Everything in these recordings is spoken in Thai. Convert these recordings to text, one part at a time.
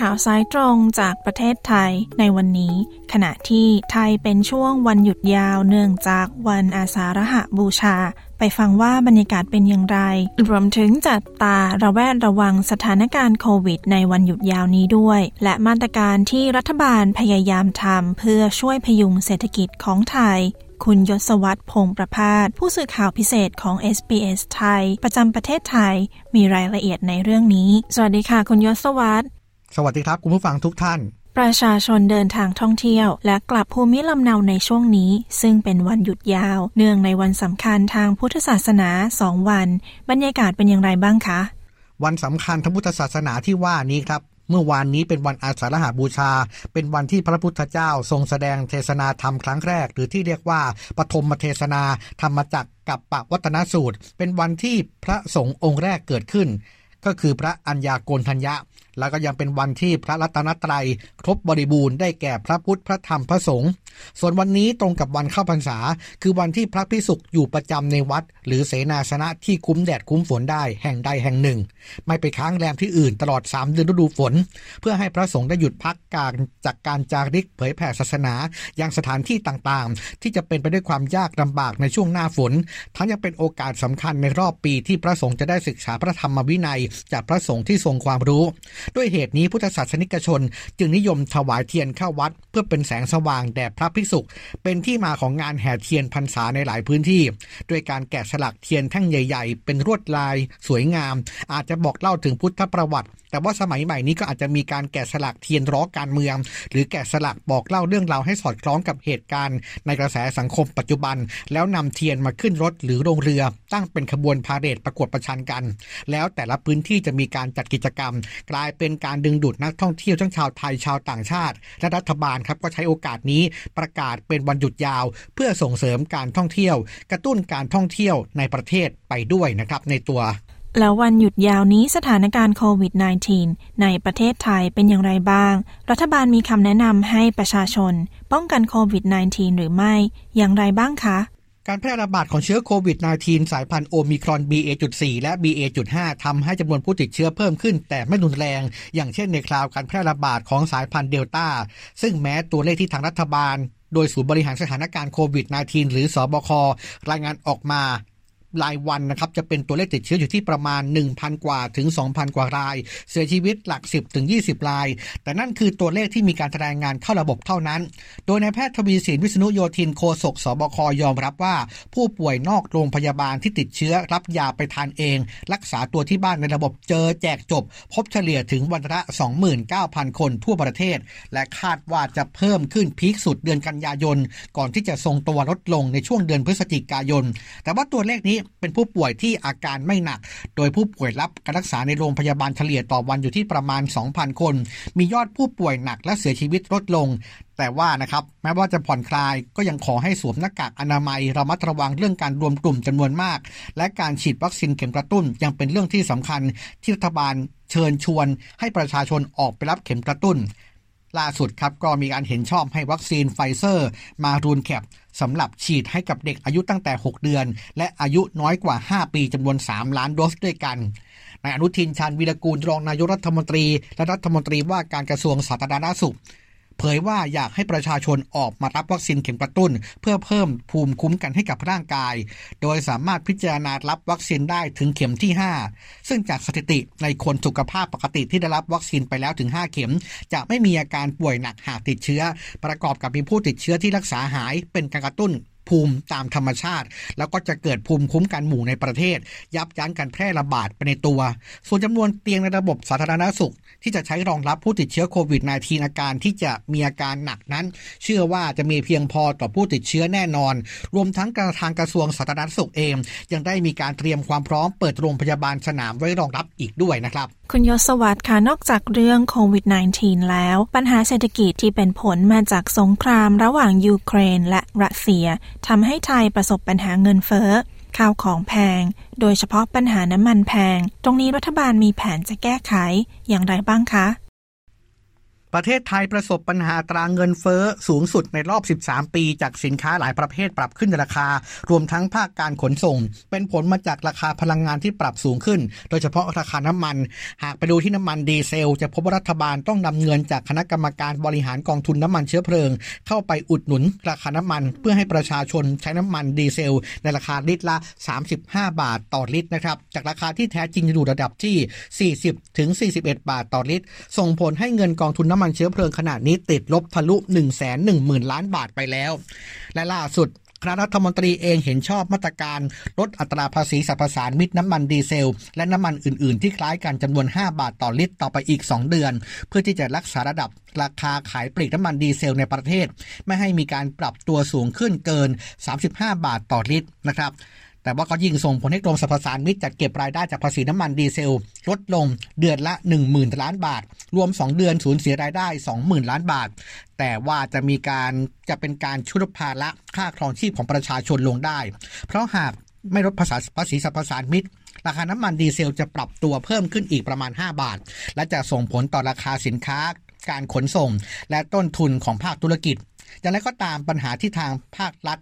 ข่าวสายตรงจากประเทศไทยในวันนี้ ขณะที่ไทยเป็นช่วงวันหยุดยาวเนื่องจากวันอาสาฬหบูชา ไปฟังว่าบรรยากาศเป็นอย่างไร รวมถึงจัดตาระแวดระวังสถานการณ์โควิดในวันหยุดยาวนี้ด้วย และมาตรการที่รัฐบาลพยายามทำเพื่อช่วยพยุงเศรษฐกิจของไทยคุณยศวัตรพงประพาสผู้สื่อข่าวพิเศษของ SBS ไทย ประจำประเทศไทย มีรายละเอียดในเรื่องนี้ สวัสดีค่ะ คุณยศวัตร สวัสดีครับ คุณผู้ฟังทุกท่าน ประชาชนเดินทางท่องเที่ยว และกลับภูมิลำเนาในช่วงนี้ ซึ่งเป็นวันหยุดยาว เนื่องในวันสำคัญทางพุทธศาสนาสองวัน บรรยากาศเป็นอย่างไรบ้างคะ วันสำคัญทางพุทธศาสนาที่ว่านี้ครับเมื่อวานนี้เป็นวันอาสาฬหาบูชา เป็นวันที่พระพุทธเจ้าทรงแสดงเทศนาธรรมครั้งแรก หรือที่เรียกว่าปฐมเทศนาธรรมจักรกับปวัตนสูตร เป็นวันที่พระสงฆ์องค์แรกเกิดขึ้น ก็คือพระอัญญาโกณทัญญะ แล้วก็ยังเป็นวันที่พระรัตนตรัย ครบบริบูรณ์ได้แก่พระพุทธพระธรรมพระสงฆ์ส่วนวันนี้ตรงกับวันเข้าพรรษา คือวันที่พระพิสุกอยู่ประจำในวัด หรือเสนาสนะที่คุ้มแดดคุ้มฝนได้แห่งใดแห่งหนึ่ง ไม่ไปค้างแรมที่อื่นตลอด 3 เดือนฤดูฝน เพื่อให้พระสงฆ์ได้หยุดพักการจากการจาริกเผยแผ่ศาสนายังสถานที่ต่างๆ ที่จะเป็นไปด้วยความยากลำบากในช่วงหน้าฝน ทั้งยังเป็นโอกาสสำคัญในรอบปีที่พระสงฆ์จะได้ศึกษาพระธรรมวินัย จากพระสงฆ์ที่ทรงความรู้ด้วยเหตุนี้พุทธศาสนิกชน จึงนิยมถวายเทียนเข้าวัด เพื่อเป็นแสงสว่างแด่พระภิกษุ เป็นที่มาของงานแห่เทียนพรรษาในหลายพื้นที่ ด้วยการแกะสลักเทียนแท่งใหญ่ ๆ เป็นรวดลาย สวยงาม อาจจะบอกเล่าถึงพุทธประวัติ แต่ว่าสมัยใหม่นี้ก็อาจจะมีการแกะสลักเทียนร้อการเมือง หรือแกะสลักบอกเล่าเรื่องราวให้สอดคล้องกับเหตุการณ์ในกระแสสังคมปัจจุบัน แล้วนำเทียนมาขึ้นรถหรือโรงเรือ ตั้งเป็นขบวนพาเหรดประกวดประชันกัน แล้วแต่ละพื้นที่จะมีการจัดกิจกรรม กลายเป็นการดึงดูดนักท่องเที่ยวทั้งชาวไทยชาวต่างชาติ และรัฐบาลครับก็ใช้โอกาสนี้ประกาศเป็นวันหยุดยาว เพื่อส่งเสริมการท่องเที่ยว กระตุ้นการท่องเที่ยวในประเทศไปด้วยนะครับในตัวแล้ววันหยุดยาวนี้สถานการณ์โควิด -19 ในประเทศไทยเป็นอย่างไรบ้าง รัฐบาลมีคำแนะนำให้ประชาชน ป้องกันโควิด -19 หรือไม่ อย่างไรบ้างคะ การแพร่ระบาดของเชื้อโควิด -19 สายพันธุ์โอมิครอน BA.4 และ BA.5 ทำให้จำนวนผู้ติดเชื้อเพิ่มขึ้นแต่ไม่รุนแรง อย่างเช่นในคราวการแพร่ระบาดของสายพันธุ์เดลต้า ซึ่งแม้ตัวเลขที่ทางรัฐบาล โดยศูนย์บริหารสถานการณ์โควิด -19 หรือสอบครายงานออกมา รายวันนะครับจะเป็นตัวเลขติดเชื้ออยู่ที่ประมาณ 1,000 กว่าถึง 2,000 กว่าราย เสียชีวิตหลัก 10ถึง20 ราย แต่นั่นคือตัวเลขที่มีการรายงานเข้าระบบเท่านั้น โดยนายแพทย์ทวีศิลป์วิษณุโยธินโฆษกสบคยอมรับว่า ผู้ป่วยนอกโรงพยาบาลที่ติดเชื้อรับยาไปทานเอง รักษาตัวที่บ้านในระบบเจอแจกจบ พบเฉลี่ยถึงวันละ 29,000 คนทั่วประเทศ และคาดว่าจะเพิ่มขึ้นพีคสุดเดือนกันยายน ก่อนที่จะทรงตัวลดลงในช่วงเดือนพฤศจิกายน แต่ว่าตัวเลขนี้เป็นผู้ป่วยที่อาการไม่หนัก โดยผู้ป่วยรับการรักษาในโรงพยาบาลเฉลี่ยต่อวันอยู่ที่ประมาณ 2,000 คน มียอดผู้ป่วยหนักและเสียชีวิตลดลง แต่ว่านะครับแม้ว่าจะผ่อนคลายก็ยังขอให้สวมหน้ากากอนามัยระมัดระวังเรื่องการรวมกลุ่มจำนวนมาก และการฉีดวัคซีนเข็มกระตุ้นยังเป็นเรื่องที่สำคัญที่รัฐบาลเชิญชวน ให้ประชาชนออกไปรับเข็มกระตุ้นล่าสุดครับก็มีการเห็นชอบให้วัคซีนไฟเซอร์ maroon cap สำหรับฉีดให้กับเด็กอายุตั้งแต่ 6 เดือน และอายุน้อยกว่า 5 ปีจำนวน 3 ล้านโดสด้วยกันนายอนุทินชาญวีรกูลรองนายกรัฐมนตรี และรัฐมนตรีว่าการกระทรวงสาธารณสุข เผยว่าอยากให้ประชาชนออกมารับวัคซีนเข็มกระตุ้น เพื่อเพิ่มภูมิคุ้มกันให้กับร่างกาย โดยสามารถพิจารณารับวัคซีนได้ถึงเข็มที่ 5 ซึ่งจากสถิติในคนสุขภาพปกติที่ได้รับวัคซีนไปแล้วถึง 5 เข็ม จะไม่มีอาการป่วยหนักหากติดเชื้อ ประกอบกับมีผู้ติดเชื้อที่รักษาหายเป็นการกระตุ้น ภูมิตามธรรมชาติ แล้วก็จะเกิดภูมิคุ้มกันหมู่ในประเทศ ยับยั้งการแพร่ระบาดไปในตัว ส่วนจำนวนเตียงในระบบสาธารณสุข ที่จะใช้รองรับผู้ติดเชื้อโควิด -19 อาการที่จะมีอาการหนักนั้น เชื่อว่าจะมีเพียงพอต่อผู้ติดเชื้อแน่นอน รวมทั้งการทางกระทรวงสาธารณสุขเอง ยังได้มีการเตรียมความพร้อมเปิดโรงพยาบาลสนามไว้รองรับอีกด้วยนะครับ คุณยศวัสดิ์ค่ะนอกจากเรื่องโควิด -19 แล้ว ปัญหาเศรษฐกิจที่เป็นผลมาจากสงครามระหว่างยูเครนและรัสเซียทำให้ไทยประสบปัญหาเงินเฟ้อข้าวของแพง โดยเฉพาะปัญหาน้ำมันแพง ตรงนี้รัฐบาลมีแผนจะแก้ไขอย่างไรบ้างคะ ประเทศไทยประสบปัญหาตรางเงินเฟ้อสูงสุดในรอบ 13 ปี จากสินค้าหลายประเภทปรับขึ้นราคา รวมทั้งภาคการขนส่ง เป็นผลมาจากราคาพลังงานที่ปรับสูงขึ้น โดยเฉพาะราคาน้ำมัน หากไปดูที่น้ำมันดีเซล จะพบว่ารัฐบาลต้องนำเงินจากคณะกรรมการบริหารกองทุนน้ำมันเชื้อเพลิง เข้าไปอุดหนุนราคาน้ำมัน เพื่อให้ประชาชนใช้น้ำมันดีเซล ในราคาลิตรละ 35 บาทต่อลิตรนะครับ จากราคาที่แท้จริงอยู่ระดับที่ 40ถึง41 บาทต่อลิตร ส่งผลให้เงินกองทุนน้ำมันเชื้อเพลิงขนาดนี้ติดลบทะลุ 1 1 0 0 0 0 ล้านบาทไปแล้ว และล่าสุดคณะรัฐมนตรีเองเห็นชอบมาตรการลดอัตราภาษีสรรพสานมิตรน้ำมันดีเซล และน้ำมันอื่น ๆ ที่คล้ายกันจำนวน 5 บาทต่อลิตรต่อไปอีก 2 เดือน เพื่อที่จะรักษาระดับราคาขายปลีกน้ำมันดีเซลในประเทศ ไม่ให้มีการปรับตัวสูงขึ้นเกิน 35 บาทต่อลิตรนะครับ แต่ว่าก็ยิ่งส่งผลให้กรมสรรพสานมิตรจัดเก็บรายได้จากภาษีน้ำมันดีเซล ลดลงเดือนละ 10,000 ล้านบาท รวม 2 เดือนสูญเสียรายได้ 20,000 ล้านบาท แต่ว่าจะมีการจะเป็นการชุดภาระค่าครองชีพของประชาชนลงได้ เพราะหากไม่ลดภาษาภาษีสรรพสานมิตรราคาน้ำมันดีเซลจะปรับตัวเพิ่มขึ้นอีกประมาณ 5 บาท และจะส่งผลต่อราคาสินค้าการขนส่ง และต้นทุนของภาคธุรกิจอย่างไรก็ตามปัญหาที่ทางภาครัฐ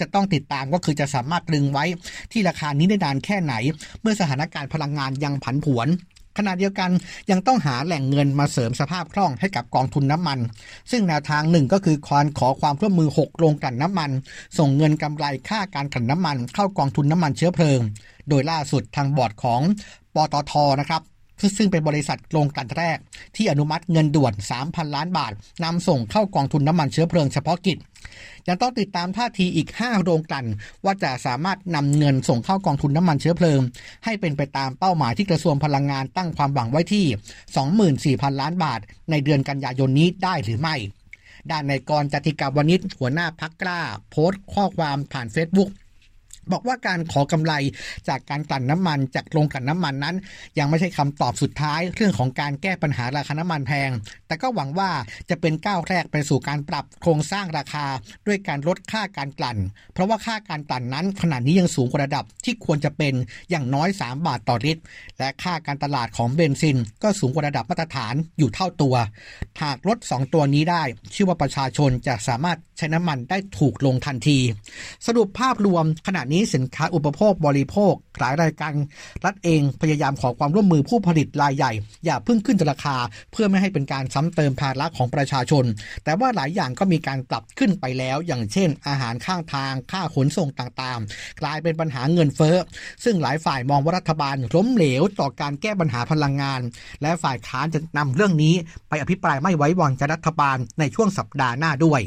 จะต้องติดตามก็คือจะสามารถตรึงไว้ที่ราคานี้ได้นานแค่ไหน เมื่อสถานการณ์พลังงานยังผันผวนขณะเดียวกันยังต้องหาแหล่งเงินมาเสริมสภาพคล่องให้กับกองทุนน้ำมัน ซึ่งแนวทางหนึ่งก็คือควรขอความร่วมมือ 6 โรงกลั่นน้ำมัน ส่งเงินกำไรค่าการกลั่นน้ำมัน เข้ากองทุนน้ำมันเชื้อเพลิง โดยล่าสุดทางบอร์ดของปตทนะครับ ซึ่งเป็นบริษัทโรงกลั่นแรกที่อนุมัติเงินด่วน 3,000 ล้านบาทนำส่งเข้ากองทุนน้ำมันเชื้อเพลิงเฉพาะกิจยังต้องติดตามท่าทีอีก 5 โรงกลั่นว่าจะสามารถนำเงินส่งเข้ากองทุนน้ำมันเชื้อเพลิง ให้เป็นไปตามเป้าหมายที่กระทรวงพลังงานตั้งความหวังไว้ที่ 24,000 ล้านบาท ในเดือนกันยายนนี้ได้หรือไม่ ด้านในกรจติกาวนิชหัวหน้าพักกล้า โพสต์ข้อความผ่านเฟซบุ๊ก บอกว่าการขอกำไรจากการกลั่นน้ำมันจากโรงกลั่นน้ำมันนั้น ยังไม่ใช่คำตอบสุดท้ายเรื่องของการแก้ปัญหาราคาน้ำมันแพง แต่ก็หวังว่าจะเป็นก้าวแรกไปสู่การปรับโครงสร้างราคาด้วยการลดค่าการกลั่น เพราะว่าค่าการกลั่นนั้นขณะนี้ยังสูงกว่าระดับที่ควรจะเป็นอย่างน้อย 3 บาทต่อลิตร และค่าการตลาดของเบนซิน ก็สูงกว่าระดับมาตรฐานอยู่เท่าตัว หากลด 2 ตัวนี้ได้ชื่อว่าประชาชนจะสามารถใช้น้ำมันได้ถูกลงทันที สรุปภาพรวมขณะนี้สินค้าอุปโภคบริโภคหลายรายการรัฐเองพยายามขอความร่วมมือผู้ผลิตรายใหญ่ อย่าพึ่งขึ้นราคา เพื่อไม่ให้เป็นการซ้ำเติมภาระของประชาชน แต่ว่าหลายอย่างก็มีการปรับขึ้นไปแล้ว อย่างเช่น อาหารข้างทางค่าขนส่งต่างๆ กลายเป็นปัญหาเงินเฟ้อ ซึ่งหลายฝ่ายมองว่ารัฐบาลล้มเหลวต่อการแก้ปัญหาพลังงาน และฝ่ายค้านจะนำเรื่องนี้ ไปอภิปรายไม่ไว้วางใจรัฐบาลในช่วงสัปดาห์หน้าด้วย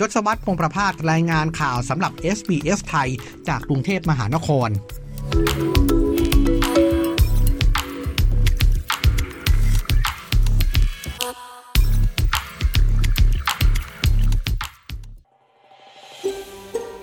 ยศวัตรพงประพาสรายงานข่าวสำหรับ SBS ไทย จากกรุงเทพมหานคร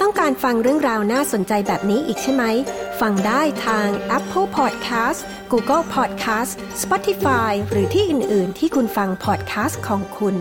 ต้องการฟังเรื่องราวน่าสนใจแบบนี้อีกใช่ไหม ฟังได้ทาง Apple Podcast Google Podcast Spotify หรือที่อื่น ๆ ที่คุณฟัง podcast ของคุณ